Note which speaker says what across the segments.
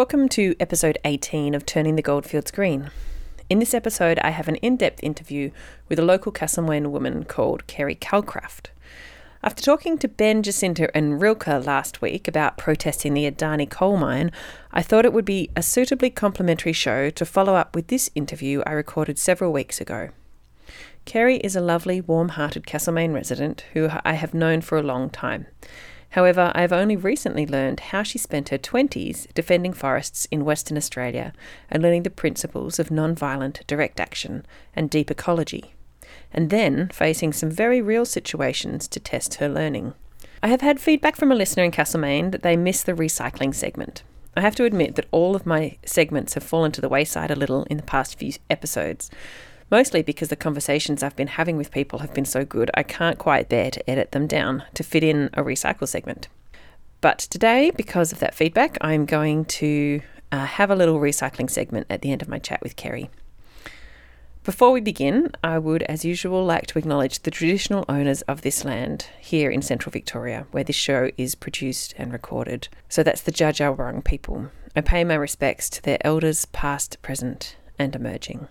Speaker 1: Welcome to episode 18 of Turning the Goldfields Green. In this episode, I have an in depth interview with a local Castlemaine woman called Kerry Calcraft. After talking to Ben, Jacinta, and Rilke last week about protesting the Adani coal mine, I thought it would be a suitably complimentary show to follow up with this interview I recorded several weeks ago. Kerry is a lovely, warm hearted Castlemaine resident who I have known for a long time. However, I have only recently learned how she spent her 20s defending forests in Western Australia and learning the principles of non-violent direct action and deep ecology, and then facing some very real situations to test her learning. I have had feedback from a listener in Castlemaine that they miss the recycling segment. I have to admit that all of my segments have fallen to the wayside a little in the past few episodes, mostly because the conversations I've been having with people have been so good, I can't quite bear to edit them down to fit in a recycle segment. But today, because of that feedback, I'm going to uh, have a little recycling segment at the end of my chat with Kerry. Before we begin, I would, as usual, like to acknowledge the traditional owners of this land here in central Victoria, where this show is produced and recorded. So that's the Dja people. I pay my respects to their elders, past, present, and emerging.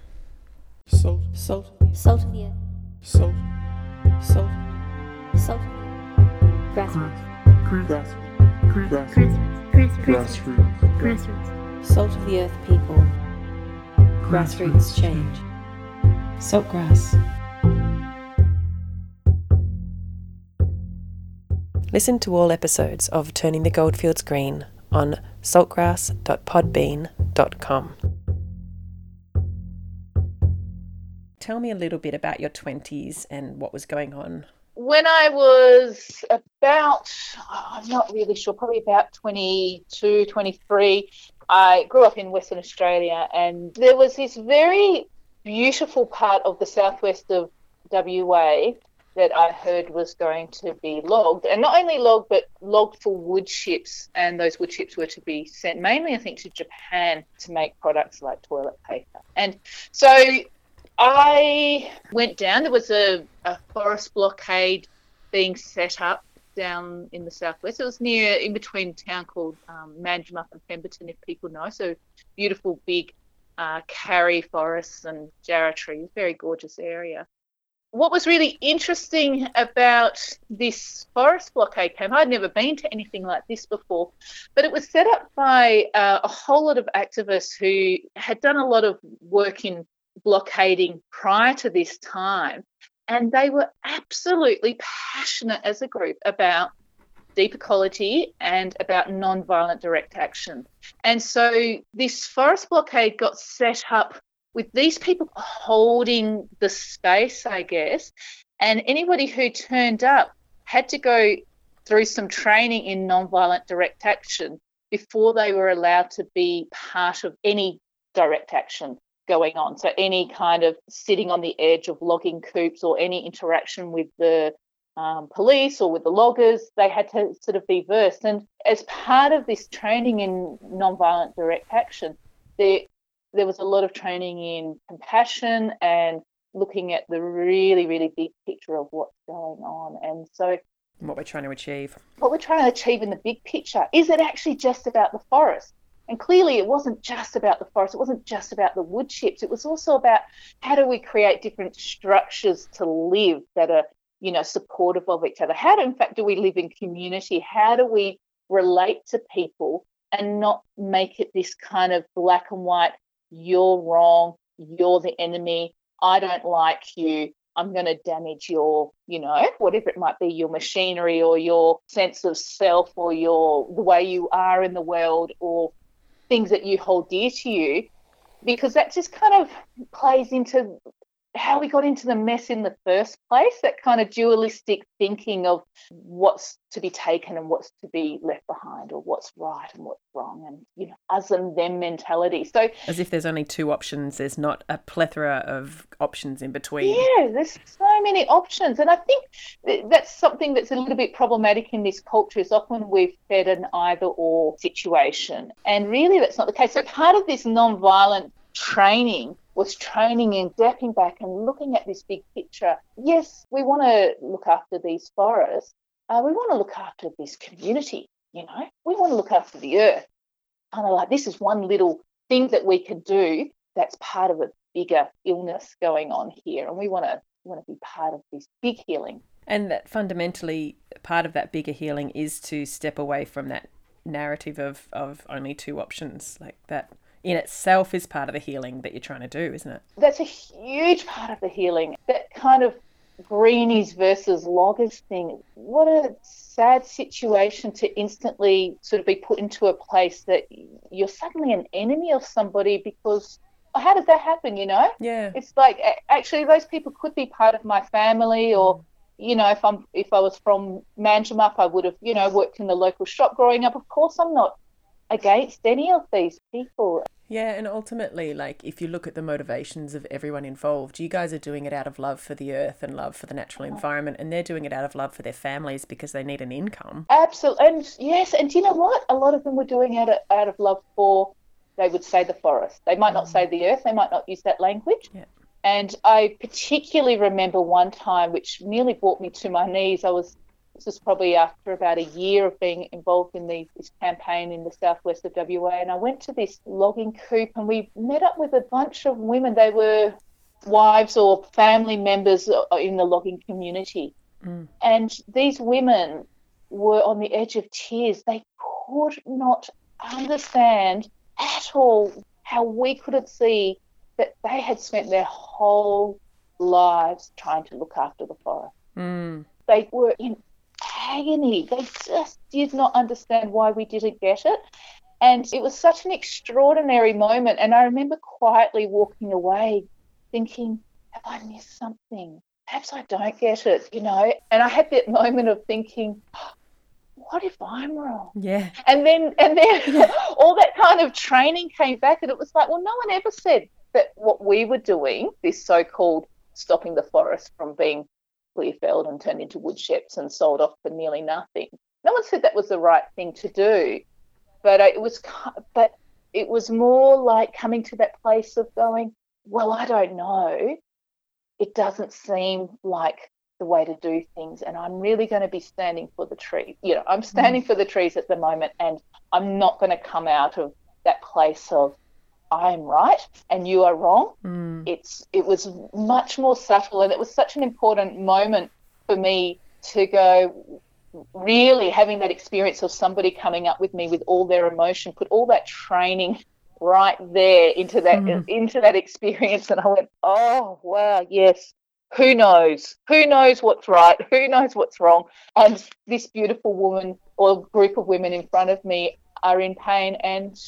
Speaker 2: Salt, salt,
Speaker 3: Salt of the earth.
Speaker 2: salt, salt,
Speaker 3: Salt. Grassroots.
Speaker 2: grass,
Speaker 3: Grassroots. Grassroots.
Speaker 2: grassroots,
Speaker 3: Grassroots.
Speaker 4: Salt of the earth people. Grassroots change. Saltgrass.
Speaker 1: Listen to all episodes of Turning the Goldfields Green on saltgrass.podbean.com. Tell me a little bit about your 20s and what was going on.
Speaker 5: when I was about, I'm not really sure, probably about 22, 23, I grew up in Western Australia and there was this very beautiful part of the southwest of WA that I heard was going to be logged, and not only logged, but logged for wood chips. And those wood chips were to be sent mainly, I think, to Japan to make products like toilet paper. And so I went down. There was a, a forest blockade being set up down in the southwest. It was near, in between town called um, Manjimup and Pemberton, if people know. So beautiful, big uh, karri forests and jarrah trees. Very gorgeous area. What was really interesting about this forest blockade camp, I'd never been to anything like this before, but it was set up by uh, a whole lot of activists who had done a lot of work in blockading prior to this time. And they were absolutely passionate as a group about deep ecology and about non-violent direct action. And so this forest blockade got set up with these people holding the space, I guess. And anybody who turned up had to go through some training in non-violent direct action before they were allowed to be part of any direct action going on. So any kind of sitting on the edge of logging coupes or any interaction with the um, police or with the loggers, they had to sort of be versed. And as part of this training in non-violent direct action, there there was a lot of training in compassion and looking at the really, really big picture of what's going on. And so
Speaker 1: What we're trying to achieve.
Speaker 5: what we're trying to achieve in the big picture is it actually just about the forest? And clearly, it wasn't just about the forest. It wasn't just about the wood chips. It was also about how do we create different structures to live that are, you know, supportive of each other. How do, in fact, do we live in community? How do we relate to people and not make it this kind of black and white? You're wrong. You're the enemy. I don't like you. I'm going to damage your, you know, whatever it might be, your machinery or your sense of self or your the way you are in the world or things that you hold dear to you, because that just kind of plays into how we got into the mess in the first place. That kind of dualistic thinking of what's to be taken and what's to be left behind, or what's right and what's wrong, and you know, us and them mentality. So
Speaker 1: As if there's only two options, there's not a plethora of options in between.
Speaker 5: Yeah, there's so many options, and I think that's something that's a little bit problematic in this culture. Is often we've fed an either-or situation, and really that's not the case. So part of this non-violent training was training and stepping back and looking at this big picture. Yes, we want to look after these forests. Uh, we want to look after this community. You know, we want to look after the earth. kind of like this is one little thing that we could do that's part of a bigger illness going on here, and we want to want to be part of this big healing.
Speaker 1: And that fundamentally, part of that bigger healing is to step away from that narrative of, of only two options. Like that in itself is part of the healing that you're trying to do, isn't it?
Speaker 5: That's a huge part of the healing. That kind of greenies versus loggers thing. What a sad situation to instantly sort of be put into a place that you're suddenly an enemy of somebody because oh, how does that happen, you know?
Speaker 1: Yeah.
Speaker 5: It's like actually those people could be part of my family or you know, if I'm if I was from Manjimup, I would have, you know, worked in the local shop growing up. Of course I'm not against any of these people.
Speaker 1: Yeah, and ultimately, like if you look at the motivations of everyone involved, you guys are doing it out of love for the earth and love for the natural environment, and they're doing it out of love for their families because they need an income.
Speaker 5: Absolutely, and yes, and do you know what? A lot of them were doing it out of, out of love for, they would say the forest. They might not mm. say the earth. They might not use that language.
Speaker 1: Yeah.
Speaker 5: And I particularly remember one time, which nearly brought me to my knees. I was this was probably after about a year of being involved in the, this campaign in the southwest of WA, and I went to this logging coupe, and we met up with a bunch of women. They were wives or family members in the logging community,
Speaker 1: Mm.
Speaker 5: and these women were on the edge of tears. They could not understand at all how we couldn't see that they had spent their whole lives trying to look after the forest.
Speaker 1: Mm.
Speaker 5: They were in agony. They just did not understand why we didn't get it. And it was such an extraordinary moment. And I remember quietly walking away thinking, have I missed something? Perhaps I don't get it, you know? And I had that moment of thinking, what if I'm wrong?
Speaker 1: Yeah.
Speaker 5: And then and then all that kind of training came back and it was like, well, no one ever said that what we were doing, this so called stopping the forest from being clear felled and turned into wood chips and sold off for nearly nothing. No one said that was the right thing to do. But it was but it was more like coming to that place of going, well, I don't know. It doesn't seem like the way to do things and I'm really going to be standing for the tree. You know, I'm standing mm. for the trees at the moment and I'm not going to come out of that place of I'm right and you are wrong.
Speaker 1: Mm.
Speaker 5: It's it was much more subtle and it was such an important moment for me to go really having that experience of somebody coming up with me with all their emotion, put all that training right there into that
Speaker 1: Mhm.
Speaker 5: into that experience and I went, Oh wow, yes. Who knows? Who knows what's right? Who knows what's wrong? And this beautiful woman or group of women in front of me are in pain and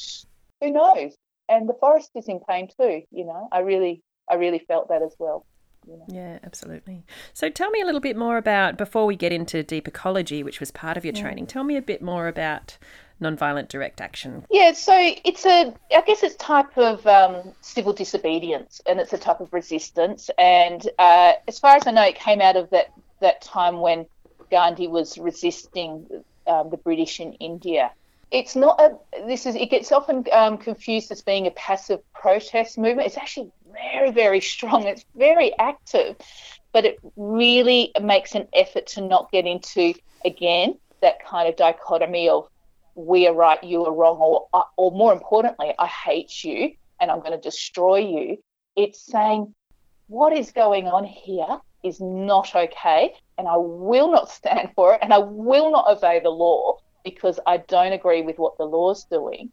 Speaker 5: who knows? And the forest is in pain too, you know. I really I really felt that as well. You know.
Speaker 1: Yeah, absolutely. So tell me a little bit more about, before we get into deep ecology, which was part of your training, tell me a bit more about nonviolent direct action.
Speaker 5: Yeah, so it's a, I guess it's type of um, civil disobedience, and it's a type of resistance. And uh, as far as I know, it came out of that that time when Gandhi was resisting um, the British in India. It's not a. This is. It gets often um, confused as being a passive protest movement. It's actually very, very strong. It's very active, but it really makes an effort to not get into again that kind of dichotomy of we are right, you are wrong, or or more importantly, I hate you and I'm going to destroy you. It's saying what is going on here is not okay, and I will not stand for it, and I will not obey the law because I don't agree with what the law's doing.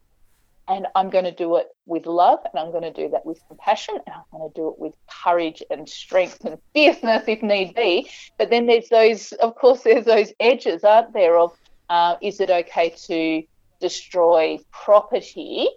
Speaker 5: And I'm going to do it with love, and I'm going to do that with compassion, and I'm going to do it with courage and strength and fierceness if need be. But then there's those, of course, there's those edges, aren't there, of uh, is it okay to destroy property,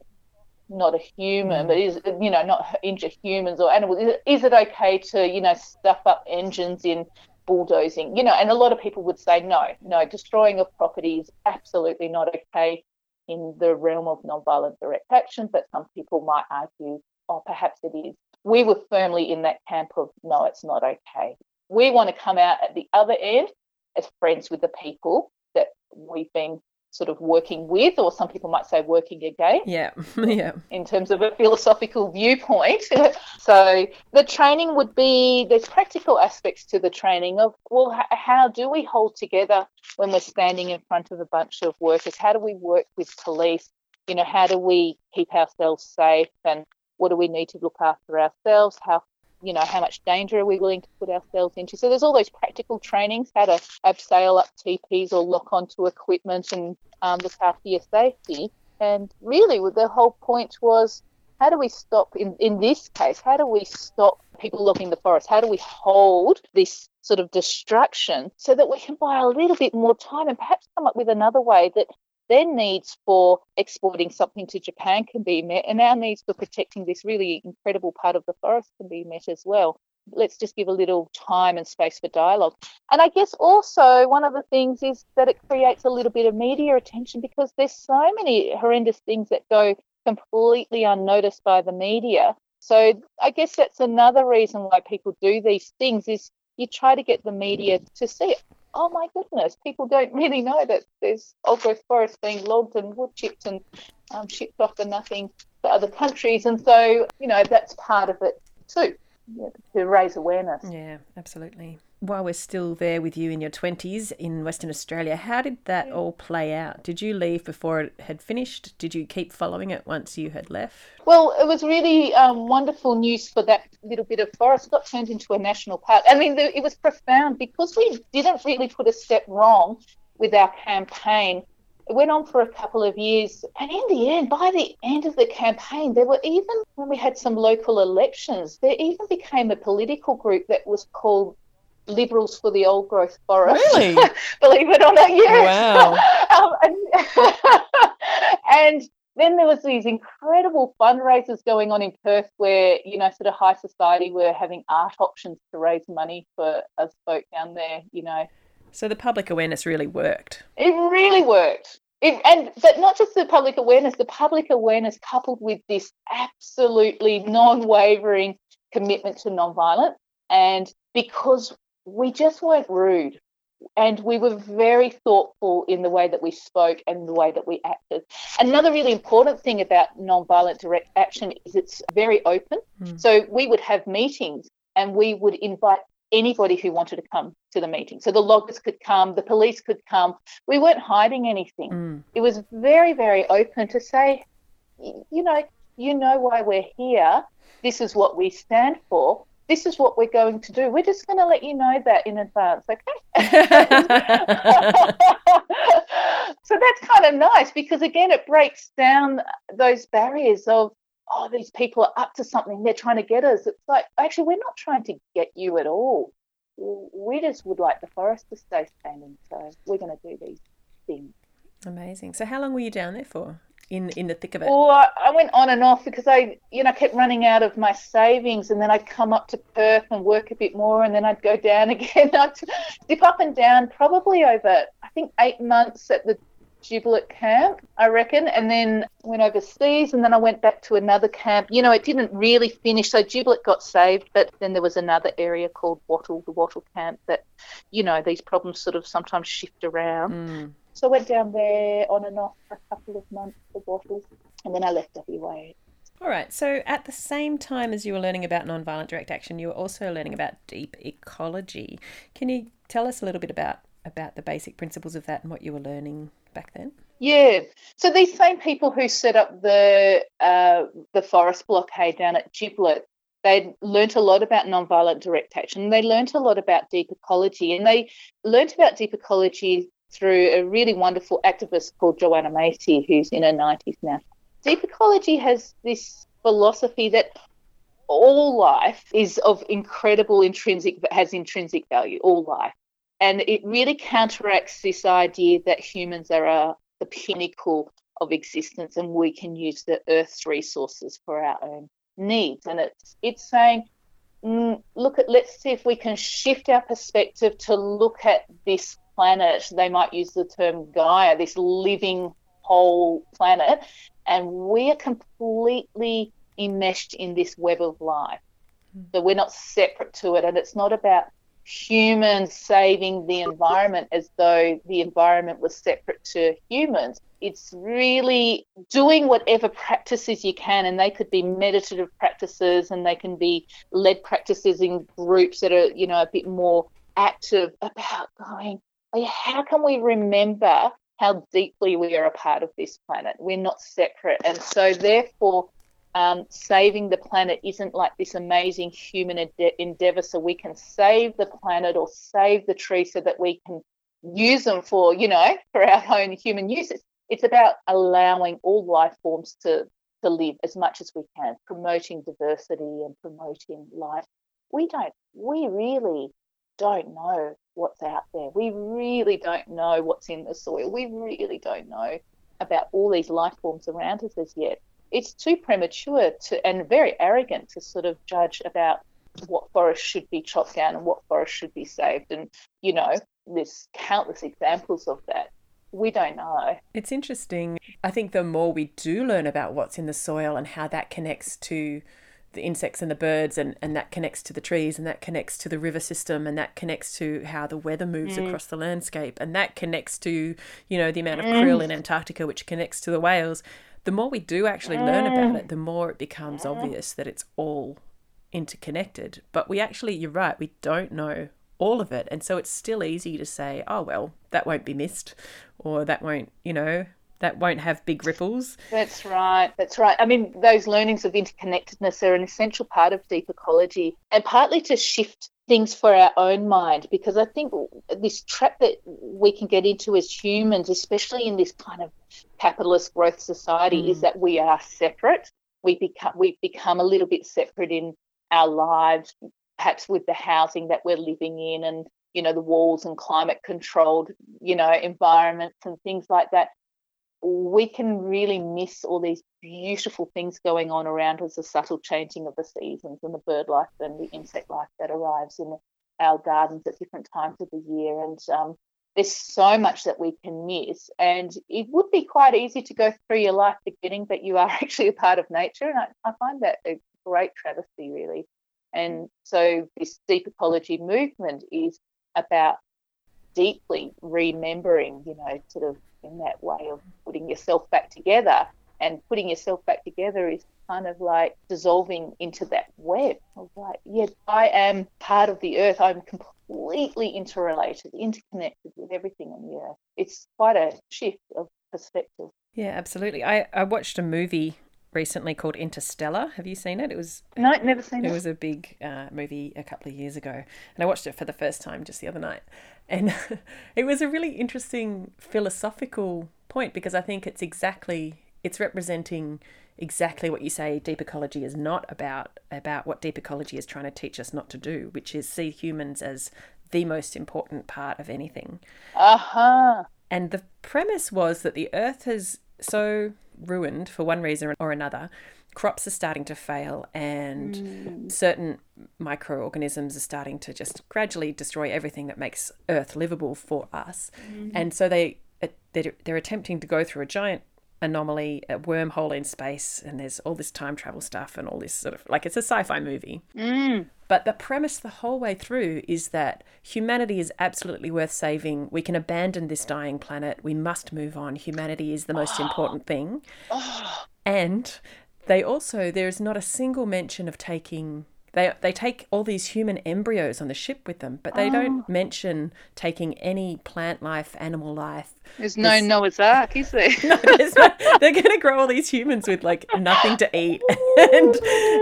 Speaker 5: not a human, but is you know not injure humans or animals? Is it, is it okay to you know stuff up engines in bulldozing? You know, and a lot of people would say no, no, destroying of property is absolutely not okay in the realm of nonviolent direct action. But some people might argue, oh, perhaps it is. We were firmly in that camp of no, it's not okay. We want to come out at the other end as friends with the people that we've been sort of working with, or some people might say working against
Speaker 1: Yeah, yeah.
Speaker 5: in terms of a philosophical viewpoint. so the training would be there's practical aspects to the training of well, h- how do we hold together when we're standing in front of a bunch of workers? How do we work with police? you know, how do we keep ourselves safe and what do we need to look after ourselves? How you know, how much danger are we willing to put ourselves into? So there's all those practical trainings, how to abseil up TPs or lock onto equipment and um, look after your safety. And really, the whole point was how do we stop, in, in this case, how do we stop people logging the forest? How do we hold this sort of destruction so that we can buy a little bit more time and perhaps come up with another way that their needs for exporting something to Japan can be met, and our needs for protecting this really incredible part of the forest can be met as well. Let's just give a little time and space for dialogue. And I guess also one of the things is that it creates a little bit of media attention because there's so many horrendous things that go completely unnoticed by the media. So I guess that's another reason why people do these things is you try to get the media to see oh my goodness, people don't really know that there's old growth forest being logged and wood chipped and um, shipped off for nothing to other countries. And so, you know, that's part of it too, to raise awareness.
Speaker 1: Yeah, absolutely. While we're still there with you in your 20s in Western Australia, how did that all play out? Did you leave before it had finished? Did you keep following it once you had left?
Speaker 5: Well, it was really um, wonderful news for that little bit of forest. It got turned into a national park. I mean, the, it was profound because we didn't really put a step wrong with our campaign. It went on for a couple of years, and in the end, by the end of the campaign, there were even when we had some local elections, there even became a political group that was called Liberals for the Old Growth Forest.
Speaker 1: Really?
Speaker 5: Believe it or not, yes.
Speaker 1: Wow.
Speaker 5: um, and, and then there was these incredible fundraisers going on in Perth where, you know, sort of high society were having art auctions to raise money for us folk down there, you know.
Speaker 1: So the public awareness really worked.
Speaker 5: It really worked. It, and but not just the public awareness, the public awareness coupled with this absolutely non-wavering commitment to non-violence. And because we just weren't rude and we were very thoughtful in the way that we spoke and the way that we acted. Another really important thing about non-violent direct action is it's very open.
Speaker 1: Mm.
Speaker 5: So we would have meetings and we would invite anybody who wanted to come to the meeting. So the loggers could come, the police could come. We weren't hiding anything.
Speaker 1: Mm.
Speaker 5: It was very, very open to say, you know, you know why we're here. This is what we stand for this is what we're going to do. We're just going to let you know that in advance, okay? so that's kind of nice because, again, it breaks down those barriers of, oh, these people are up to something, they're trying to get us. It's like, actually, we're not trying to get you at all. We just would like the forest to stay standing. So we're going to do these things.
Speaker 1: Amazing. So how long were you down there for? In in the thick of it?
Speaker 5: Well, I, I went on and off because I, you know, kept running out of my savings, and then I'd come up to Perth and work a bit more, and then I'd go down again. I'd dip up and down, probably over I think eight months at the Giblett camp, I reckon, and then went overseas, and then I went back to another camp. You know, it didn't really finish, so Giblett got saved, but then there was another area called Wattle, the Wattle camp, that, you know, these problems sort of sometimes shift around.
Speaker 1: Mm.
Speaker 5: So I went down there on and off for a couple of months for bottles, and then I left WA.
Speaker 1: All right. So at the same time as you were learning about nonviolent direct action, you were also learning about deep ecology. Can you tell us a little bit about about the basic principles of that and what you were learning back then?
Speaker 5: Yeah. So these same people who set up the uh, the forest blockade down at Giblett, they learnt a lot about nonviolent direct action. They learnt a lot about deep ecology, and they learnt about deep ecology through a really wonderful activist called Joanna Macy, who's in her 90s now. Deep ecology has this philosophy that all life is of incredible intrinsic has intrinsic value all life and it really counteracts this idea that humans are uh, the pinnacle of existence and we can use the earth's resources for our own needs and it's it's saying mm, look at let's see if we can shift our perspective to look at this planet, they might use the term Gaia, this living whole planet, and we are completely enmeshed in this web of life. Hmm. So we're not separate to it, and it's not about humans saving the environment as though the environment was separate to humans. It's really doing whatever practices you can, and they could be meditative practices, and they can be led practices in groups that are, you know, a bit more active about going, how can we remember how deeply we are a part of this planet. We're not separate. And so, therefore, um, saving the planet isn't like this amazing human ende- endeavor so we can save the planet or save the tree so that we can use them for, you know, for our own human uses. It's about allowing all life forms to, to live as much as we can, promoting diversity and promoting life. We don't, we really don't know what's out there. We really don't know what's in the soil. We really don't know about all these life forms around us as yet. It's too premature to and very arrogant to sort of judge about what forests should be chopped down and what forests should be saved. And you know, there's countless examples of that. We don't know.
Speaker 1: It's interesting. I think the more we do learn about what's in the soil and how that connects to the insects and the birds and, and that connects to the trees and that connects to the river system and that connects to how the weather moves mm. across the landscape and that connects to you know the amount of krill mm. in antarctica which connects to the whales. The more we do actually learn mm. about it the more it becomes obvious that it's all interconnected. But we actually you're right we don't know all of it. And so it's still easy to say oh well that won't be missed or that won't you know that won't have big ripples
Speaker 5: That's right. That's right. I mean, those learnings of interconnectedness are an essential part of deep ecology and partly to shift things for our own mind because I think this trap that we can get into as humans, especially in this kind of capitalist growth society, is mm. that we are separate. We become we become a little bit separate in our lives, perhaps with the housing that we're living in and you know the walls and climate controlled you know environments and things like that we can really miss all these beautiful things going on around us the subtle changing of the seasons and the bird life and the insect life that arrives in our gardens at different times of the year. And um, there's so much that we can miss. And it would be quite easy to go through your life forgetting that you are actually a part of nature. And I, I find that a great travesty really. And so this deep ecology movement is about deeply remembering you know sort of in that way of putting yourself back together. And putting yourself back together is kind of like dissolving into that web of like, yeah, I am part of the earth. I'm completely interrelated, interconnected with everything on the earth. It's quite a shift of perspective.
Speaker 1: Yeah, absolutely. I, I watched a movie recently called Interstellar. Have you seen it? It was
Speaker 5: No, never seen
Speaker 1: it
Speaker 5: it.
Speaker 1: was a big uh, movie a couple of years ago, and I watched it for the first time just the other night, and it was a really interesting philosophical point because I think it's exactly it's representing exactly what you say deep ecology is not about about what deep ecology is trying to teach us not to do, which is see humans as the most important part of anything.
Speaker 5: Uh-huh.
Speaker 1: And the premise was that the earth has so ruined for one reason or another. Crops are starting to fail, and hmm. certain microorganisms are starting to just gradually destroy everything that makes Earth livable for us. Hmm. And so they uh, they're, they're attempting to go through a giant anomaly, a wormhole in space, and there's all this time travel stuff and all this sort of like it's a sci-fi movie.
Speaker 5: Mm.
Speaker 1: But the premise the whole way through is that humanity is absolutely worth saving. We can abandon this dying planet. We must move on. Humanity is the most important thing. Oh. And they also, there is not a single mention of taking. They, they take all these human embryos on the ship with them, but they don't oh. mention taking any plant life, animal life.
Speaker 5: There's no Noah's Ark, is there?
Speaker 1: There's no- they're going to grow all these humans with like nothing to eat and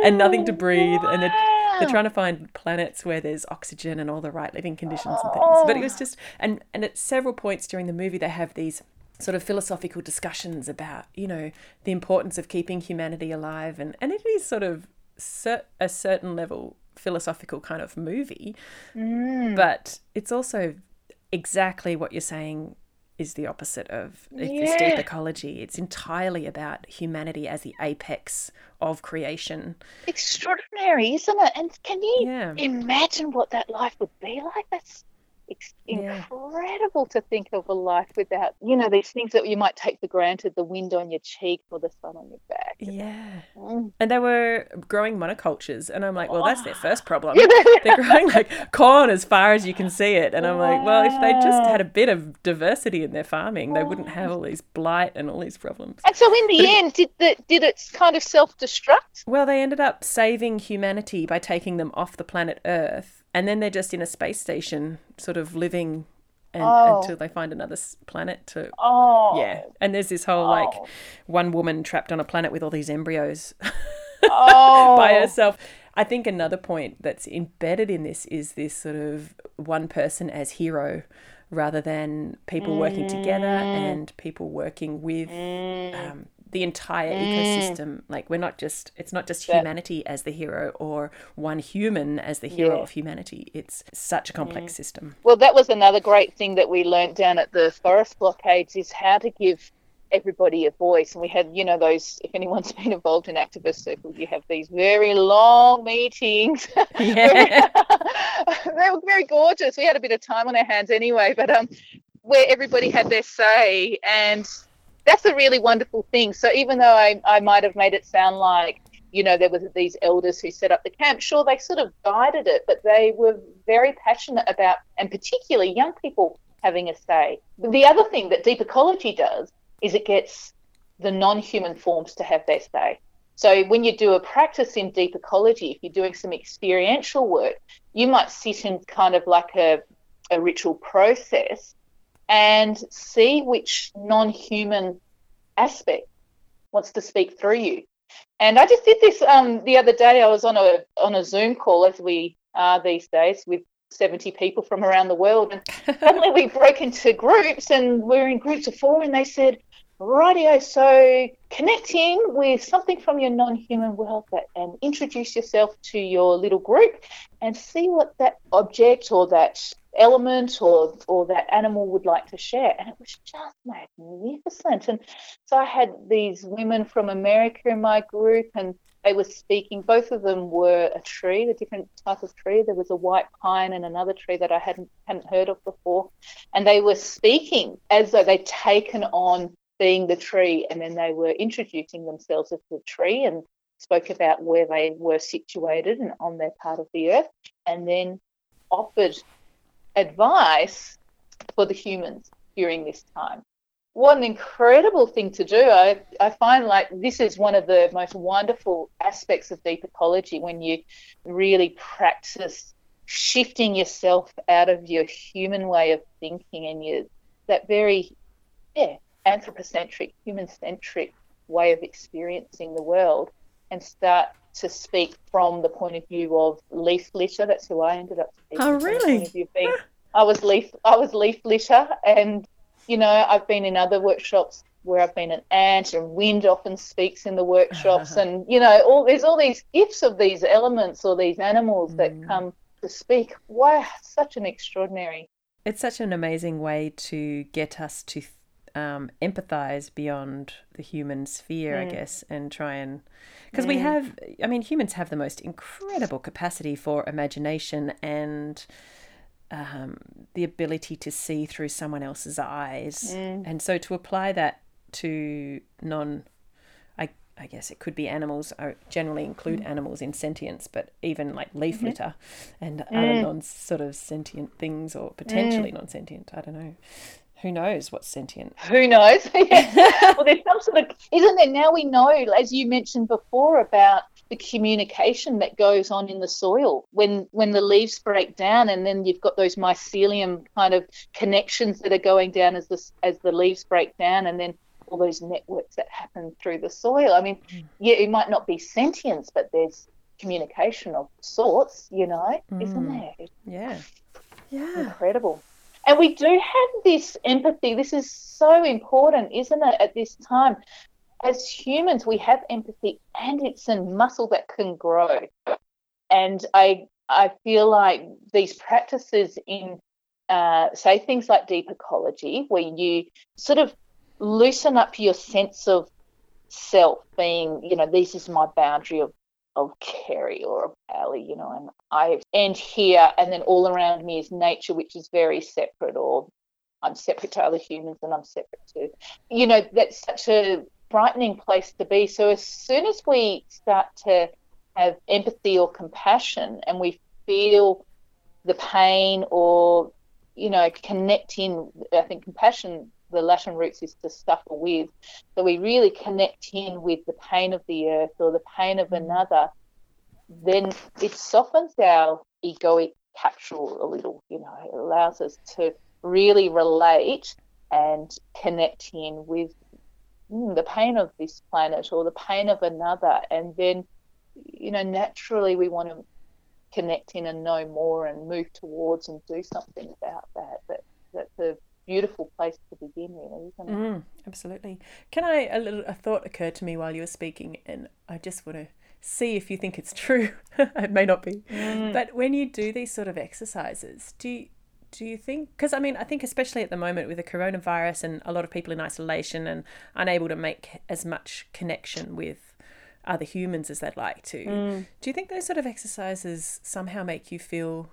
Speaker 1: and nothing to breathe, and they're, they're trying to find planets where there's oxygen and all the right living conditions and things. But it was just and and at several points during the movie they have these sort of philosophical discussions about you know the importance of keeping humanity alive, and and it is sort of cer- a certain level philosophical kind of movie, mm. but it's also exactly what you're saying is the opposite of this deep
Speaker 5: Yeah.
Speaker 1: ecology. It's entirely about humanity as the apex of creation.
Speaker 5: Extraordinary, isn't it? And can you
Speaker 1: Yeah.
Speaker 5: imagine what that life would be like? That's
Speaker 1: Yeah.
Speaker 5: incredible to think of a life without, you know, these things that you might take for granted the wind on your cheek or the sun on your back.
Speaker 1: Yeah.
Speaker 5: Mm.
Speaker 1: And they were growing monocultures. And I'm like, well, that's their
Speaker 5: Oh.
Speaker 1: first problem. They're growing like corn as far as you can see it. And I'm like, well, if they just had a bit of diversity in their farming, they wouldn't have all these blight and all these problems.
Speaker 5: And so, in the end, did the, did it kind of self destruct?
Speaker 1: Well, they ended up saving humanity by taking them off the planet Earth. And then they're just in a space station, sort of living and,
Speaker 5: Oh.
Speaker 1: until they find another planet to.
Speaker 5: Oh,
Speaker 1: Yeah, and there's this whole like
Speaker 5: Oh.
Speaker 1: one woman trapped on a planet with all these embryos
Speaker 5: oh,
Speaker 1: by herself. I think another point that's embedded in this is this sort of one person as hero rather than people working together
Speaker 5: Mm.
Speaker 1: and people working with um, the entire ecosystem. Like we're not just it's not just
Speaker 5: Mm. That-
Speaker 1: humanity as the hero or one human as the hero
Speaker 5: Yeah.
Speaker 1: of humanity. It's such a complex system.
Speaker 5: Well, that was another great thing that we learnt down at the forest blockades is how to give everybody a voice. And we had, you know, those, if anyone's been involved in activist circles, you have these very long meetings.
Speaker 1: Yeah.
Speaker 5: they were very gorgeous. We had a bit of time on our hands anyway, but um, where everybody had their say. And that's a really wonderful thing. So even though I, I might have made it sound like, you know, there was these elders who set up the camp, sure, they sort of guided it, but they were very passionate about, and particularly young people having a say. The other thing that deep ecology does is it gets the non-human forms to have their say. So when you do a practice in deep ecology, if you're doing some experiential work, you might sit in kind of like a, a ritual process and see which non-human aspect wants to speak through you. And I just did this um, the other day. I was on a on a Zoom call, as we are these days, with 70 people from around the world, and suddenly we broke into groups, and we we're in groups of four, and they said, "Rightio, so connecting with something from your non-human world, that, and introduce yourself to your little group, and see what that object or that element or or that animal would like to share." And it was just magnificent. And so I had these women from America in my group, and they were speaking. Both of them were a tree, a different type of tree. There was a white pine and another tree that I hadn't hadn't heard of before, and they were speaking as though they'd taken on being the tree, and then they were introducing themselves as the tree and spoke about where they were situated and on their part of the earth, and then offered advice for the humans during this time what an incredible thing to do. I, I find like this is one of the most wonderful aspects of deep ecology when you really practice shifting yourself out of your human way of thinking and you that very yeah anthropocentric human centric way of experiencing the world and start to speak from the point of view of leaf litter. That's who I ended up speaking
Speaker 1: Oh, really?
Speaker 5: point of view of being- I was leaf I was leaf litter. And you know, I've been in other workshops where I've been an ant and wind often speaks in the workshops. And you know, all there's all these gifts of these elements or these animals that mm. come to speak. Wow, such an extraordinary
Speaker 1: It's such an amazing way to get us to um, empathize beyond the human sphere, I mm. guess, and try and because we have, I mean, humans have the most incredible capacity for imagination and um, the ability to see through someone else's eyes, mm. and so to apply that to non. I, I guess it could be animals. I generally include mm. animals in sentience, but even like leaf mm-hmm. litter and other non sort of sentient things or potentially non sentient. I don't know. Who knows what's sentient?
Speaker 5: who knows? Yeah. well, there's some sort of, isn't there? Now we know, as you mentioned before, about the communication that goes on in the soil when when the leaves break down, and then you've got those mycelium kind of connections that are going down as the as the leaves break down, and then all those networks that happen through the soil. I mean, mm. yeah, it might not be sentience, but there's communication of sorts, you know, isn't mm. there?
Speaker 1: Yeah. Yeah.
Speaker 5: incredible. And we do have this empathy. This is so important, isn't it, at this time? As humans, we have empathy and it's a muscle that can grow. And I I feel like these practices in uh, say things like deep ecology, where you sort of loosen up your sense of self being, you know, this is my boundary of of Kerry or of Ali, you know, and I end here, and then all around me is nature, which is very separate, or I'm separate to other humans and I'm separate to, you know, that's such a frightening place to be. So as soon as we start to have empathy or compassion and we feel the pain or, you know, connect in, I think compassion, the Latin roots is to suffer with. So we really connect in with the pain of the earth or the pain of another, then it softens our egoic capsule a little, you know, it allows us to really relate and connect in with mm, the pain of this planet or the pain of another. And then, you know, naturally we want to connect in and know more and move towards and do something about that. That that's a beautiful place to begin, really, isn't it?
Speaker 1: Mm, absolutely. Can I a little a thought occurred to me while you were speaking, and I just want to see if you think it's true. it may not be, but when you do these sort of exercises, do you, do you think? Because I mean, I think especially at the moment with the coronavirus and a lot of people in isolation and unable to make as much connection with other humans as they'd like to. Do you think those sort of exercises somehow make you feel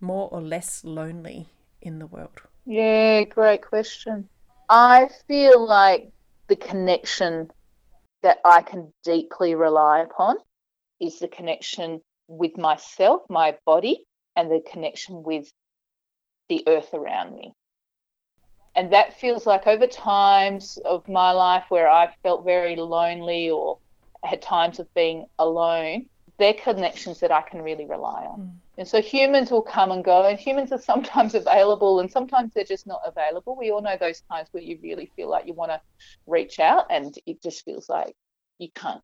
Speaker 1: more or less lonely in the world?
Speaker 5: Yeah, great question. I feel like the connection that I can deeply rely upon is the connection with myself, my body, and the connection with the earth around me. And that feels like over times of my life where I felt very lonely or had times of being alone, they're connections that I can really rely on. Mm. And so humans will come and go, and humans are sometimes available and sometimes they're just not available. We all know those times where you really feel like you want to reach out and it just feels like you can't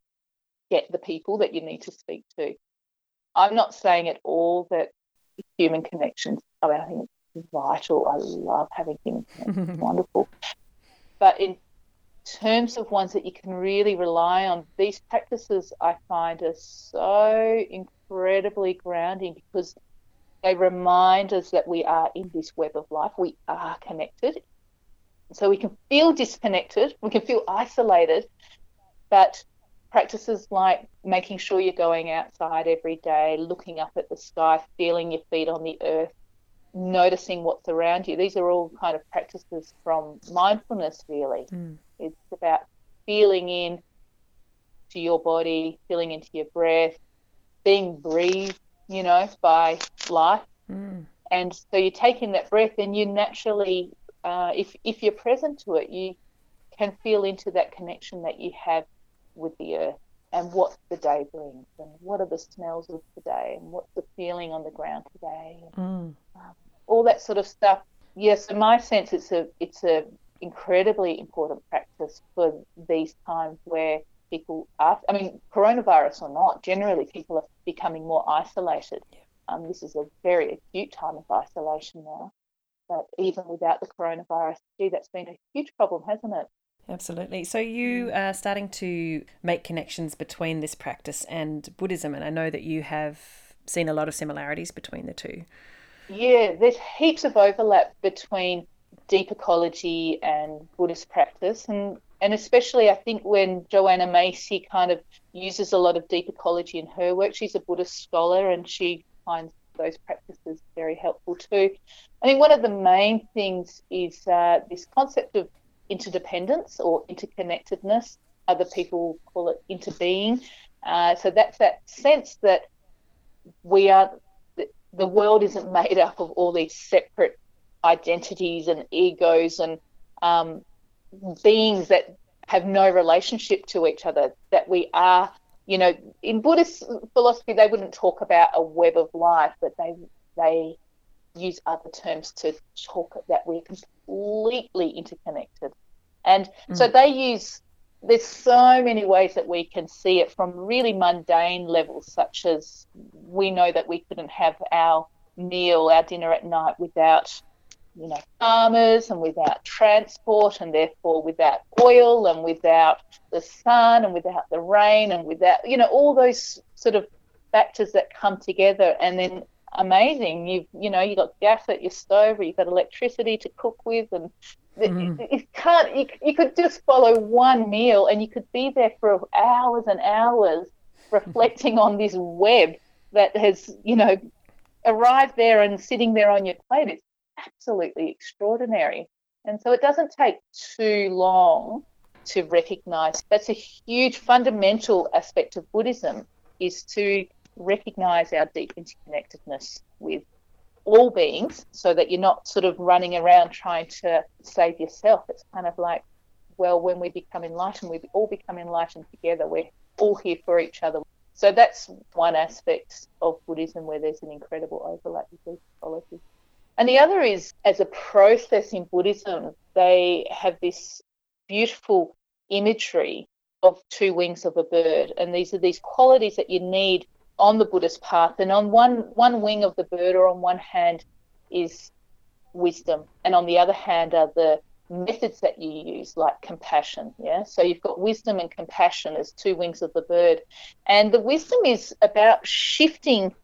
Speaker 5: get the people that you need to speak to. I'm not saying at all that human connections, mean, I think it's vital. I love having human connections, it's wonderful. But in terms of ones that you can really rely on, these practices I find are so incredibly grounding because they remind us that we are in this web of life. We are connected. So we can feel disconnected, we can feel isolated, but practices like making sure you're going outside every day, looking up at the sky, feeling your feet on the earth, noticing what's around you. These are all kind of practices from mindfulness, really. Hmm. It's about feeling in to your body, feeling into your breath, being breathed, you know, by life. And so you take in that breath, and you naturally, uh, if if you're present to it, you can feel into that connection that you have with the earth and what the day brings, and what are the smells of the day, and what's the feeling on the ground today, and, um, all that sort of stuff. Yes, in my sense, it's a it's a incredibly important practice for these times where people are. I mean, coronavirus or not, generally people are becoming more isolated. Um, this is a very acute time of isolation now. But even without the coronavirus, gee, that's been a huge problem, hasn't it?
Speaker 1: Absolutely. So you are starting to make connections between this practice and Buddhism, and I know that you have seen a lot of similarities between the two.
Speaker 5: Yeah, there's heaps of overlap between deep ecology and Buddhist practice, and and especially I think when Joanna Macy kind of uses a lot of deep ecology in her work. She's a Buddhist scholar, and she finds those practices very helpful too. I think one of the main things is uh, this concept of interdependence or interconnectedness. Other people call it interbeing. Uh, so that's that sense that we are the world isn't made up of all these separate identities and egos and um, beings that have no relationship to each other. That we are, you know, in Buddhist philosophy, they wouldn't talk about a web of life, but they they use other terms to talk that we're completely interconnected. And hmm. so they use there's so many ways that we can see it from really mundane levels, such as we know that we couldn't have our meal, our dinner at night without, you know, farmers and without transport and therefore without oil and without the sun and without the rain and without, you know, all those sort of factors that come together and then amazing. You've, you know, you've got gas at your stove or you've got electricity to cook with and
Speaker 1: Mm-hmm.
Speaker 5: you can't you, you could just follow one meal and you could be there for hours and hours reflecting on this web that has you know arrived there and sitting there on your plate it's absolutely extraordinary and so it doesn't take too long to recognize that's a huge fundamental aspect of buddhism is to recognize our deep interconnectedness with all beings so that you're not sort of running around trying to save yourself. It's kind of like, well, when we become enlightened, we all become enlightened together. We're all here for each other. So that's one aspect of Buddhism where there's an incredible overlap with these qualities. And the other is as a process in Buddhism, they have this beautiful imagery of two wings of a bird. And these are these qualities that you need on the Buddhist path. And on one, one wing of the bird, or on one hand, is wisdom. And on the other hand, are the methods that you use, like compassion. Yeah. So you've got wisdom and compassion as two wings of the bird. And the wisdom is about shifting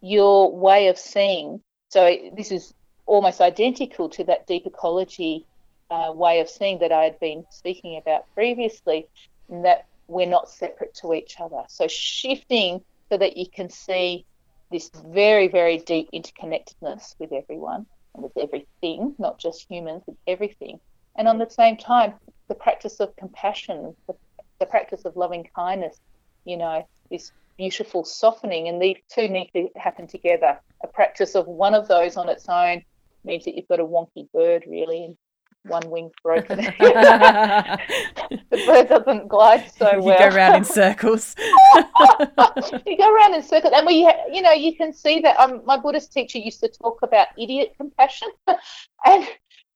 Speaker 5: your way of seeing. So this is almost identical to that deep ecology uh, way of seeing that I had been speaking about previously, in that we're not separate to each other. So shifting so that you can see this very, very deep interconnectedness with everyone and with everything, not just humans, with everything. And on the same time, the practice of compassion, the, the practice of loving kindness, you know, this beautiful softening, and these two need to happen together. A practice of one of those on its own means that you've got a wonky bird, really, and one wing broken. the bird doesn't glide so well.
Speaker 1: you go around in circles.
Speaker 5: you go around in circles, and we, you know, you can see that. Um, my Buddhist teacher used to talk about idiot compassion, and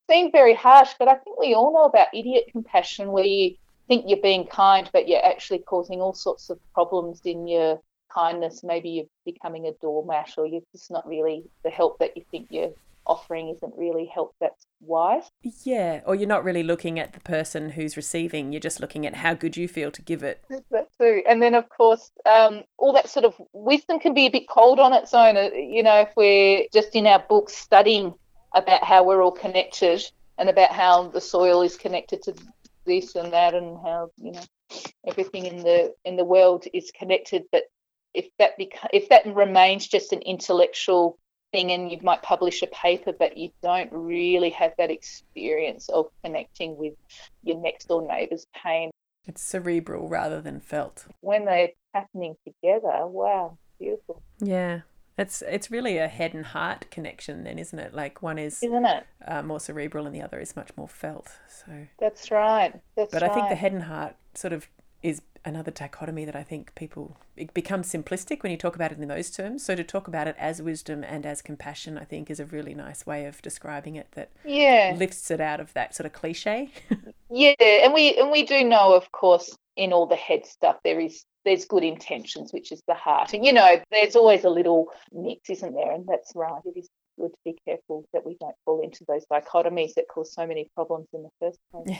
Speaker 5: seemed very harsh, but I think we all know about idiot compassion, where you think you're being kind, but you're actually causing all sorts of problems in your kindness. Maybe you're becoming a doormat, or you're just not really the help that you think you're offering isn't really help that's wise.
Speaker 1: yeah, or you're not really looking at the person who's receiving, you're just looking at how good you feel to give it.
Speaker 5: That too. And then, of course, um, all that sort of wisdom can be a bit cold on its own. Uh, You know, if we're just in our books studying about how we're all connected and about how the soil is connected to this and that, and how you know everything in the in the world is connected. But if that beca- if that remains just an intellectual thing, and you might publish a paper, but you don't really have that experience of connecting with your next door neighbour's pain
Speaker 1: It's cerebral rather than felt.
Speaker 5: when they're happening together, wow, beautiful,
Speaker 1: Yeah. It's it's really a head and heart connection then, isn't it? Like one is
Speaker 5: isn't it?
Speaker 1: uh, more cerebral and the other is much more felt. So
Speaker 5: That's right. That's
Speaker 1: But
Speaker 5: right.
Speaker 1: I think the head and heart sort of is another dichotomy that I think people it becomes simplistic when you talk about it in those terms. So to talk about it as wisdom and as compassion, I think, is a really nice way of describing it that
Speaker 5: yeah,
Speaker 1: lifts it out of that sort of cliche.
Speaker 5: yeah, and we and we do know, of course, in all the head stuff, there is there's good intentions, which is the heart, and you know, there's always a little mix, isn't there? And that's right. It is good to be careful that we don't fall into those dichotomies that cause so many problems in the first place.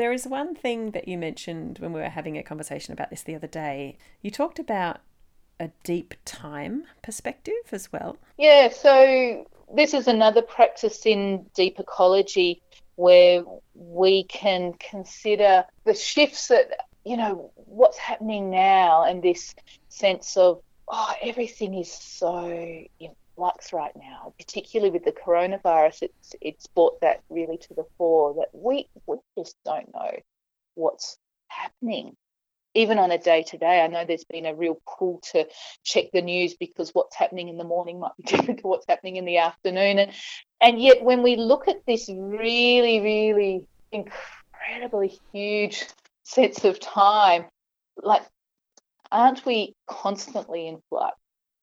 Speaker 1: There is one thing that you mentioned when we were having a conversation about this the other day. You talked about a deep time perspective as well.
Speaker 5: Yeah, so this is another practice in deep ecology where we can consider the shifts that, you know, what's happening now and this sense of, oh, everything is so flux right now, particularly with the coronavirus. It's, it's brought that really to the fore that we, we just don't know what's happening. Even on a day to day, I know there's been a real pull to check the news because what's happening in the morning might be different to what's happening in the afternoon. And, and yet, when we look at this really, really incredibly huge sense of time, like, aren't we constantly in flux?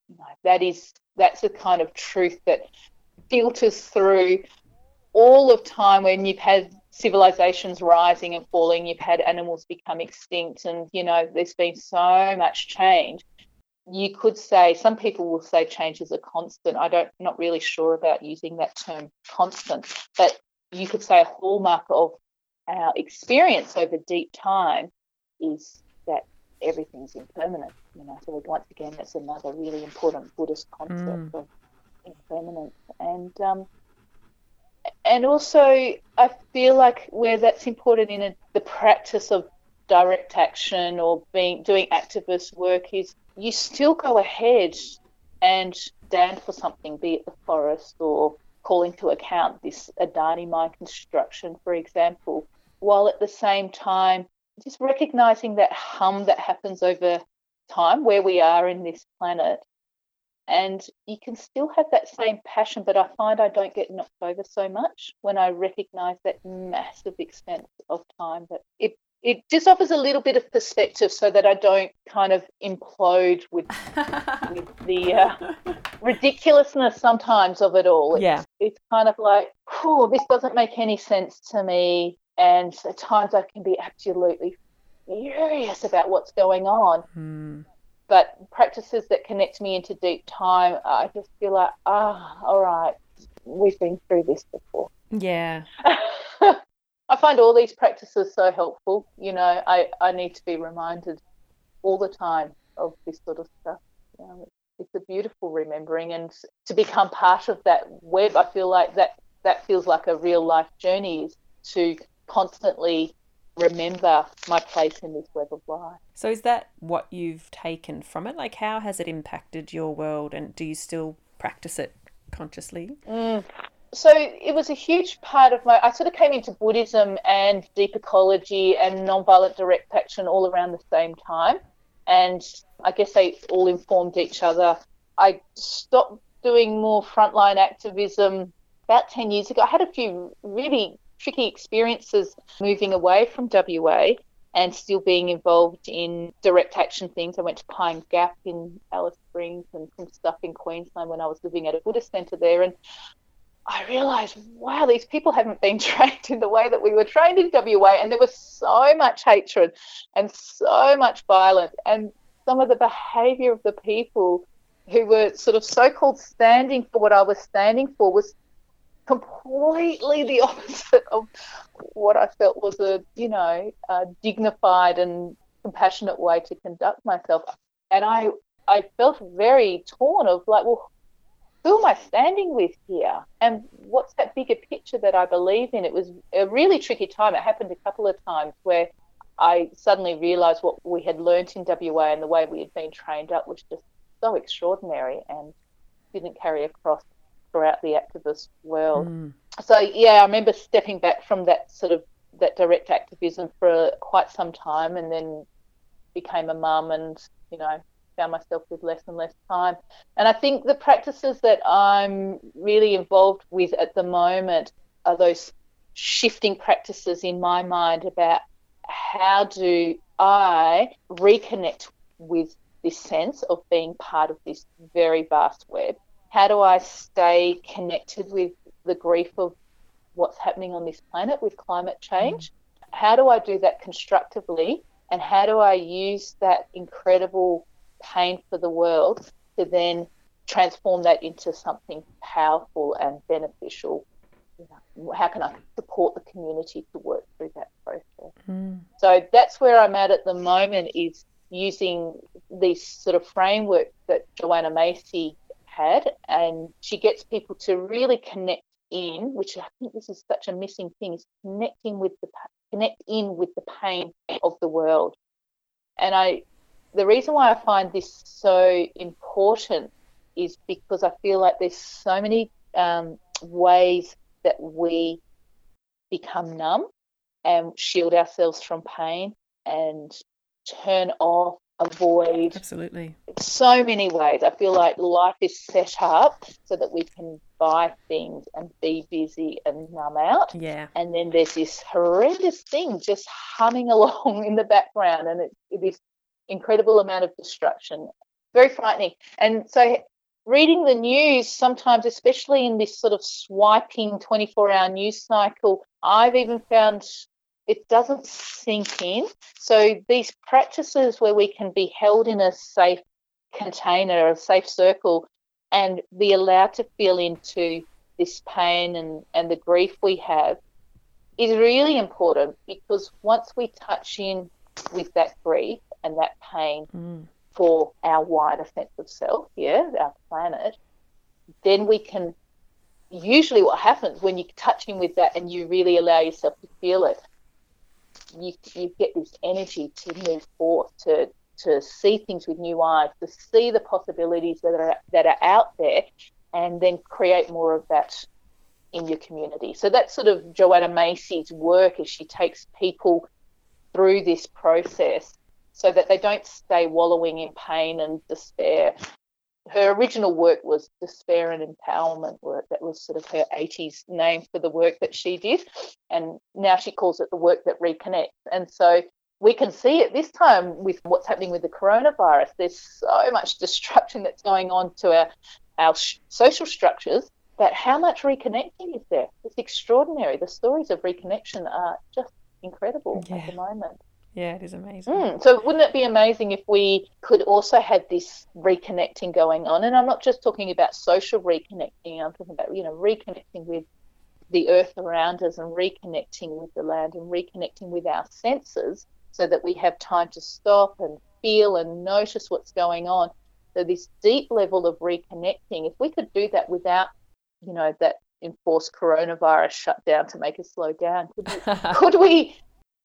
Speaker 5: You know, that is, that's the kind of truth that filters through all of time when you've had civilizations rising and falling, you've had animals become extinct, and you know, there's been so much change. You could say some people will say change is a constant. I don't not really sure about using that term constant, but you could say a hallmark of our experience over deep time is that everything's impermanent. You know, so once again, that's another really important Buddhist concept of impermanence. And um, and also, I feel like where that's important in a, the practice of direct action or being doing activist work is you still go ahead and stand for something, be it the forest or calling to account this Adani mine construction, for example, while at the same time just recognizing that hum that happens over time where we are in this planet and you can still have that same passion but i find i don't get knocked over so much when i recognize that massive expense of time that it it just offers a little bit of perspective so that i don't kind of implode with with the uh, ridiculousness sometimes of it all It's-
Speaker 1: Yeah.
Speaker 5: it's kind of like, oh, this doesn't make any sense to me. And at times I can be absolutely furious about what's going on.
Speaker 1: Hmm.
Speaker 5: But practices that connect me into deep time, I just feel like, ah, all right, we've been through this before.
Speaker 1: Yeah.
Speaker 5: I find all these practices so helpful. You know, I, I need to be reminded all the time of this sort of stuff. Um, it's a beautiful remembering, and to become part of that web, I feel like that that feels like a real life journey is to constantly remember my place in this web of life.
Speaker 1: So is that what you've taken from it? Like how has it impacted your world and do you still practice it consciously?
Speaker 5: Mm. So it was a huge part of my. I sort of came into Buddhism and deep ecology and nonviolent direct action all around the same time, and I guess they all informed each other. I stopped doing more frontline activism about ten years ago. I had a few really tricky experiences moving away from WA and still being involved in direct action things. I went to Pine Gap in Alice Springs and some stuff in Queensland when I was living at a Buddhist centre there. And I realised, wow, these people haven't been trained in the way that we were trained in WA. And there was so much hatred and so much violence. And some of the behaviour of the people who were sort of so called standing for what I was standing for was completely the opposite of what I felt was a, you know, a dignified and compassionate way to conduct myself. And I, I felt very torn of like, well, who am I standing with here? And what's that bigger picture that I believe in? It was a really tricky time. It happened a couple of times where I suddenly realised what we had learnt in WA and the way we had been trained up was just so extraordinary and didn't carry across throughout the activist world.
Speaker 1: Mm.
Speaker 5: So yeah, I remember stepping back from that sort of that direct activism for quite some time, and then became a mum, and you know found myself with less and less time. And I think the practices that I'm really involved with at the moment are those shifting practices in my mind about how do I reconnect with this sense of being part of this very vast web how do I stay connected with the grief of what's happening on this planet with climate change? How do I do that constructively? And how do I use that incredible pain for the world to then transform that into something powerful and beneficial? You know, how can I support the community to work through that process?
Speaker 1: Mm.
Speaker 5: So that's where I'm at at the moment is using these sort of framework that Joanna Macy had, and she gets people to really connect in, which I think this is such a missing thing, is connecting with the connect in with the pain of the world. And I, the reason why I find this so important is because I feel like there's so many um, ways that we become numb and shield ourselves from pain and turn off avoid
Speaker 1: Absolutely.
Speaker 5: so many ways. I feel like life is set up so that we can buy things and be busy and numb out.
Speaker 1: Yeah.
Speaker 5: And then there's this horrendous thing just humming along in the background, and it's it this incredible amount of destruction. Very frightening. And so, reading the news sometimes, especially in this sort of swiping 24 hour news cycle, I've even found it doesn't sink in. So these practices where we can be held in a safe container, a safe circle, and be allowed to feel into this pain and, and the grief we have is really important because once we touch in with that grief and that pain
Speaker 1: Mm.
Speaker 5: for our wider sense of self, yeah, our planet, then we can usually what happens when you touch in with that and you really allow yourself to feel it you, you get this energy to move forth, to to see things with new eyes, to see the possibilities that are that are out there, and then create more of that in your community. So that's sort of Joanna Macy's work as she takes people through this process so that they don't stay wallowing in pain and despair. Her original work was despair and empowerment work. That was sort of her 80s name for the work that she did. And now she calls it the work that reconnects. And so we can see it this time with what's happening with the coronavirus. There's so much destruction that's going on to our, our sh- social structures that how much reconnecting is there? It's extraordinary. The stories of reconnection are just incredible
Speaker 1: Yeah.
Speaker 5: at the moment.
Speaker 1: Yeah, it is amazing.
Speaker 5: Mm, so wouldn't it be amazing if we could also have this reconnecting going on? And I'm not just talking about social reconnecting. I'm talking about you know reconnecting with the earth around us and reconnecting with the land and reconnecting with our senses, so that we have time to stop and feel and notice what's going on. So this deep level of reconnecting, if we could do that without you know that enforced coronavirus shutdown to make us slow down, could we, could we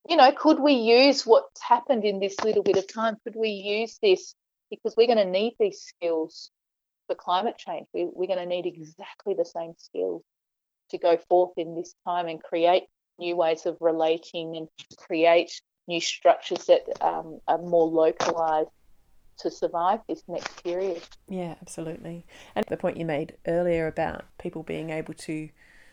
Speaker 5: you know, could we use what's happened in this little bit of time? Could we use this because we're going to need these skills for climate change? We, we're going to need exactly the same skills to go forth in this time and create new ways of relating and create new structures that um, are more localized to survive this next period.
Speaker 1: Yeah, absolutely. And the point you made earlier about people being able to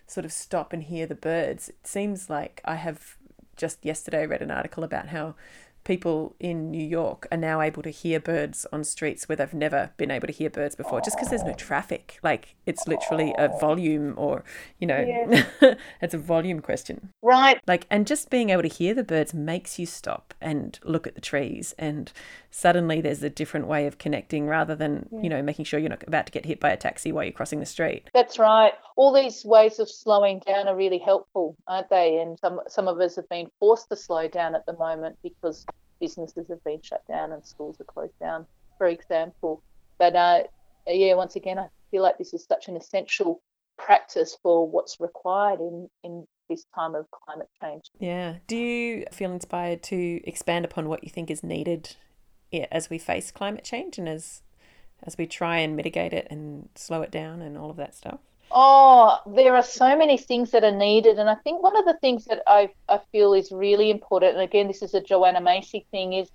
Speaker 1: sort of stop and hear the birds, it seems like I have just yesterday read an article about how people in New York are now able to hear birds on streets where they've never been able to hear birds before just because there's no traffic. Like it's literally a volume or, you know, it's a volume question.
Speaker 5: Right.
Speaker 1: Like, and just being able to hear the birds makes you stop and look at the trees. And suddenly there's a different way of connecting rather than, you know, making sure you're not about to get hit by a taxi while you're crossing the street.
Speaker 5: That's right. All these ways of slowing down are really helpful, aren't they? And some some of us have been forced to slow down at the moment because businesses have been shut down and schools are closed down, for example. But uh, yeah, once again, I feel like this is such an essential practice for what's required in in this time of climate change.
Speaker 1: Yeah. Do you feel inspired to expand upon what you think is needed yeah, as we face climate change and as as we try and mitigate it and slow it down and all of that stuff?
Speaker 5: Oh, there are so many things that are needed, and I think one of the things that I I feel is really important, and again, this is a Joanna Macy thing, is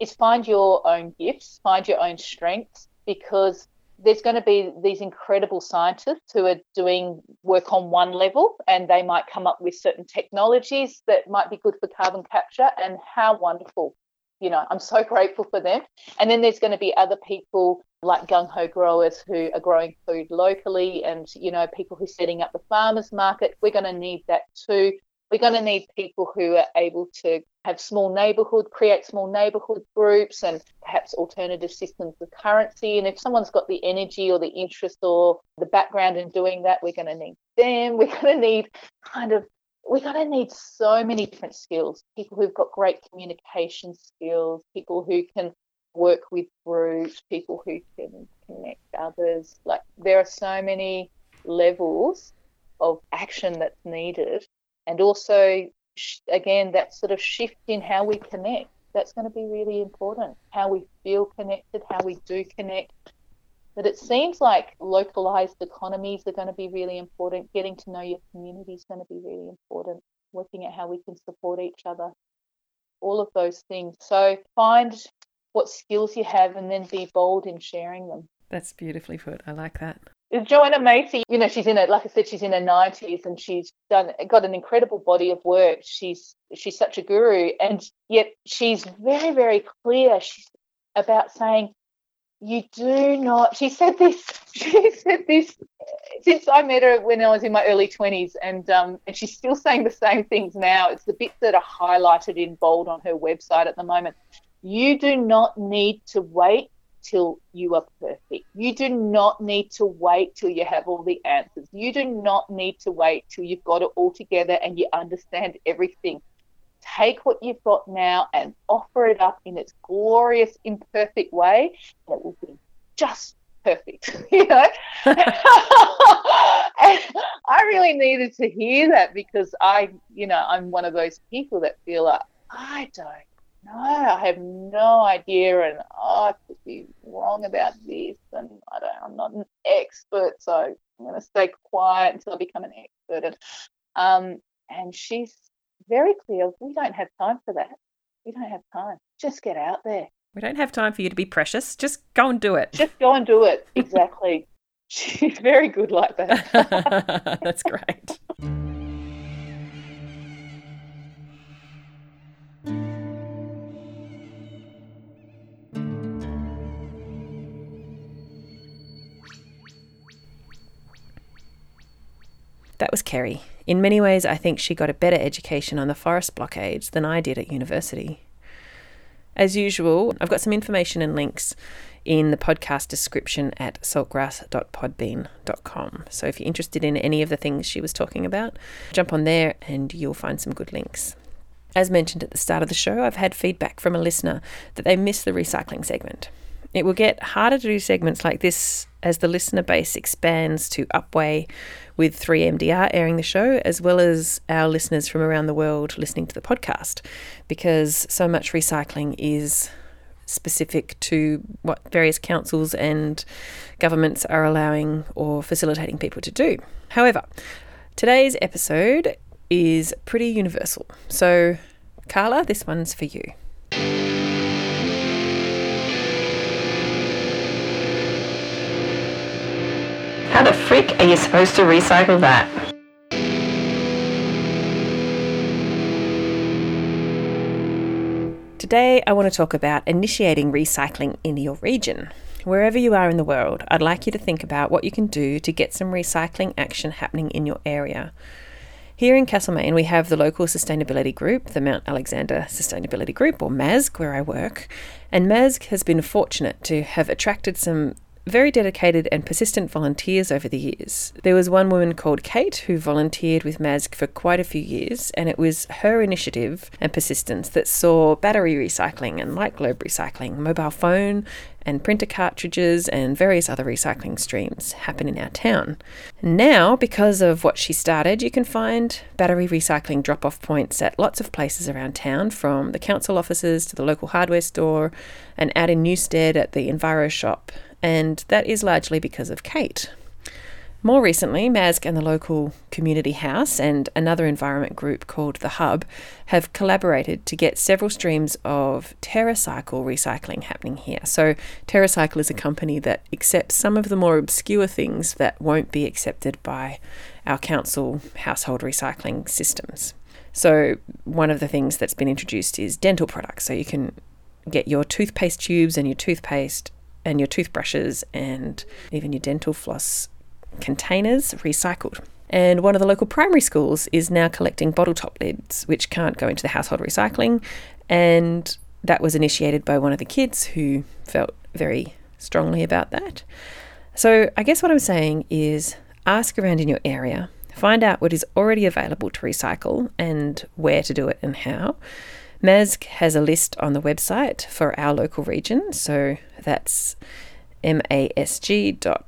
Speaker 5: is find your own gifts, find your own strengths, because there's going to be these incredible scientists who are doing work on one level, and they might come up with certain technologies that might be good for carbon capture, and how wonderful. You know, I'm so grateful for them. And then there's going to be other people like gung ho growers who are growing food locally and, you know, people who are setting up the farmers market. We're going to need that too. We're going to need people who are able to have small neighborhood, create small neighborhood groups and perhaps alternative systems of currency. And if someone's got the energy or the interest or the background in doing that, we're going to need them. We're going to need kind of we're going to need so many different skills people who've got great communication skills, people who can work with groups, people who can connect others. Like, there are so many levels of action that's needed. And also, again, that sort of shift in how we connect. That's going to be really important. How we feel connected, how we do connect, that it seems like localized economies are going to be really important. Getting to know your community is going to be really important. Working at how we can support each other, all of those things. So find what skills you have and then be bold in sharing them.
Speaker 1: That's beautifully put. I like that.
Speaker 5: Joanna Macy, you know, she's in it. Like I said, she's in her nineties, and she's done got an incredible body of work. She's she's such a guru, and yet she's very very clear. She's about saying you do not she said this she said this since i met her when i was in my early 20s and um and she's still saying the same things now. It's the bits that are highlighted in bold on her website at the moment. You do not need to wait till you are perfect. You do not need to wait till you have all the answers. You do not need to wait till you've got it all together and you understand everything take what you've got now and offer it up in its glorious, imperfect way, and it will be just perfect, you know. and I really needed to hear that because I, you know, I'm one of those people that feel like I don't know, I have no idea, and oh, I could be wrong about this, and I don't, I'm not an expert, so I'm going to stay quiet until I become an expert. And um, and she's very clear we don't have time for that. We don't have time. Just get out there.
Speaker 1: We don't have time for you to be precious. Just go and do it.
Speaker 5: Just go and do it. Exactly. She's very good like that.
Speaker 1: That's great. That was Kerry. In many ways, I think she got a better education on the forest blockades than I did at university. As usual, I've got some information and links in the podcast description at saltgrass.podbean.com. So if you're interested in any of the things she was talking about, jump on there and you'll find some good links. As mentioned at the start of the show, I've had feedback from a listener that they missed the recycling segment. It will get harder to do segments like this as the listener base expands to Upwey with 3MDR airing the show, as well as our listeners from around the world listening to the podcast, because so much recycling is specific to what various councils and governments are allowing or facilitating people to do. However, today's episode is pretty universal. So, Carla, this one's for you.
Speaker 6: How the frick are you supposed to recycle that?
Speaker 1: Today, I want to talk about initiating recycling in your region. Wherever you are in the world, I'd like you to think about what you can do to get some recycling action happening in your area. Here in Castlemaine, we have the local sustainability group, the Mount Alexander Sustainability Group, or MASG, where I work. And MASG has been fortunate to have attracted some very dedicated and persistent volunteers over the years. There was one woman called Kate who volunteered with MASG for quite a few years, and it was her initiative and persistence that saw battery recycling and light globe recycling, mobile phone and printer cartridges, and various other recycling streams happen in our town. Now, because of what she started, you can find battery recycling drop off points at lots of places around town, from the council offices to the local hardware store, and out in Newstead at the Enviro shop and that is largely because of Kate. More recently, MASG and the local community house and another environment group called The Hub have collaborated to get several streams of TerraCycle recycling happening here. So, TerraCycle is a company that accepts some of the more obscure things that won't be accepted by our council household recycling systems. So, one of the things that's been introduced is dental products. So, you can get your toothpaste tubes and your toothpaste and your toothbrushes and even your dental floss containers recycled. And one of the local primary schools is now collecting bottle top lids, which can't go into the household recycling. And that was initiated by one of the kids who felt very strongly about that. So I guess what I'm saying is ask around in your area, find out what is already available to recycle and where to do it and how. MASG has a list on the website for our local region, so that's masg.org.au.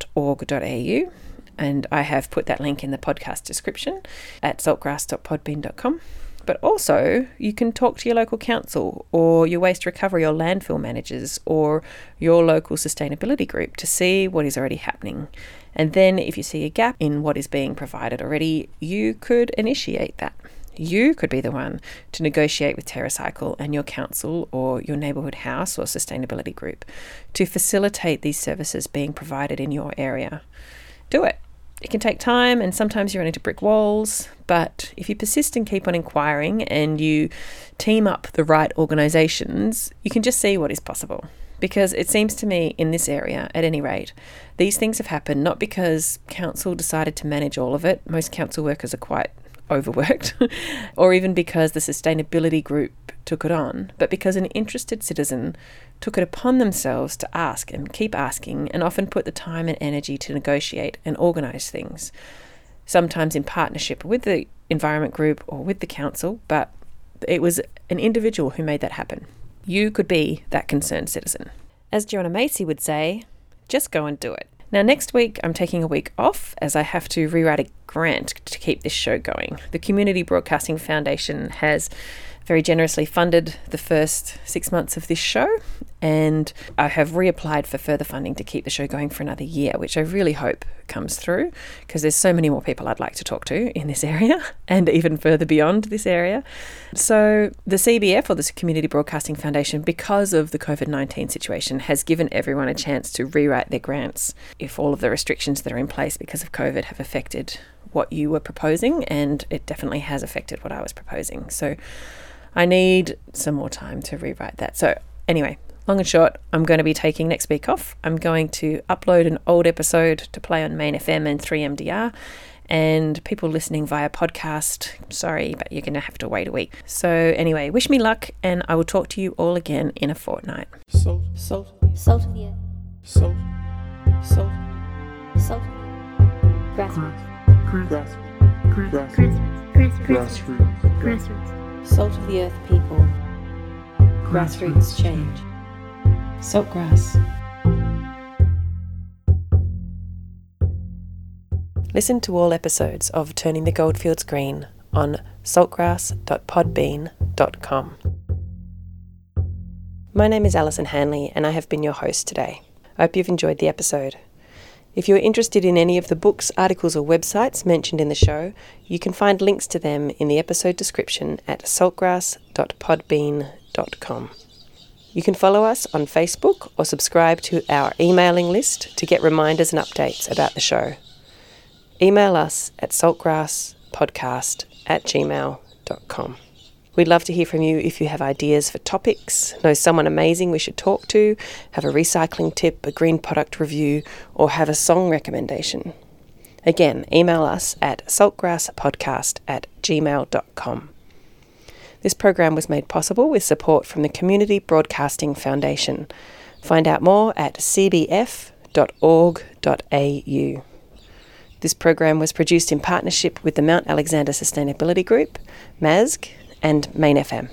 Speaker 1: And I have put that link in the podcast description at saltgrass.podbean.com. But also, you can talk to your local council or your waste recovery or landfill managers or your local sustainability group to see what is already happening. And then, if you see a gap in what is being provided already, you could initiate that. You could be the one to negotiate with TerraCycle and your council or your neighbourhood house or sustainability group to facilitate these services being provided in your area. Do it. It can take time and sometimes you run into brick walls, but if you persist and keep on inquiring and you team up the right organisations, you can just see what is possible. Because it seems to me, in this area, at any rate, these things have happened not because council decided to manage all of it. Most council workers are quite overworked, or even because the sustainability group took it on, but because an interested citizen took it upon themselves to ask and keep asking, and often put the time and energy to negotiate and organise things, sometimes in partnership with the environment group or with the council, but it was an individual who made that happen. You could be that concerned citizen. As Joanna Macy would say, just go and do it. Now, next week, I'm taking a week off as I have to rewrite a grant to keep this show going. The Community Broadcasting Foundation has very generously funded the first six months of this show, and I have reapplied for further funding to keep the show going for another year, which I really hope comes through because there's so many more people I'd like to talk to in this area and even further beyond this area. So, the CBF or the Community Broadcasting Foundation, because of the COVID 19 situation, has given everyone a chance to rewrite their grants if all of the restrictions that are in place because of COVID have affected what you were proposing, and it definitely has affected what I was proposing. So, I need some more time to rewrite that. So, anyway, long and short, I'm going to be taking next week off. I'm going to upload an old episode to play on Main FM and 3MDR, And people listening via podcast, sorry, but you're going to have to wait a week. So, anyway, wish me luck, and I will talk to you all again in a fortnight.
Speaker 2: Salt. Salt.
Speaker 3: Salt of the earth.
Speaker 2: Salt. Salt.
Speaker 3: Salt. Grassroots.
Speaker 2: Grass. Grass.
Speaker 3: Grassroots. Grassroots.
Speaker 2: Grassroots.
Speaker 3: Grassroots.
Speaker 4: Salt of the earth people. Grassroots change. Saltgrass.
Speaker 1: Listen to all episodes of Turning the Goldfields Green on saltgrass.podbean.com. My name is Alison Hanley, and I have been your host today. I hope you've enjoyed the episode. If you are interested in any of the books, articles, or websites mentioned in the show, you can find links to them in the episode description at saltgrass.podbean.com. You can follow us on Facebook or subscribe to our emailing list to get reminders and updates about the show. Email us at saltgrasspodcast at gmail.com. We'd love to hear from you if you have ideas for topics, know someone amazing we should talk to, have a recycling tip, a green product review, or have a song recommendation. Again, email us at saltgrasspodcast at gmail.com. This program was made possible with support from the Community Broadcasting Foundation. Find out more at cbf.org.au. This program was produced in partnership with the Mount Alexander Sustainability Group, MASG, and Main FM.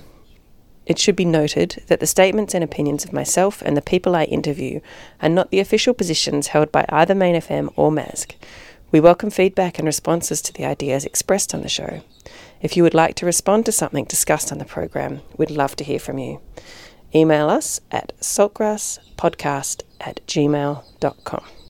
Speaker 1: It should be noted that the statements and opinions of myself and the people I interview are not the official positions held by either Main FM or MASG. We welcome feedback and responses to the ideas expressed on the show. If you would like to respond to something discussed on the program, we'd love to hear from you. Email us at saltgrasspodcast at gmail.com.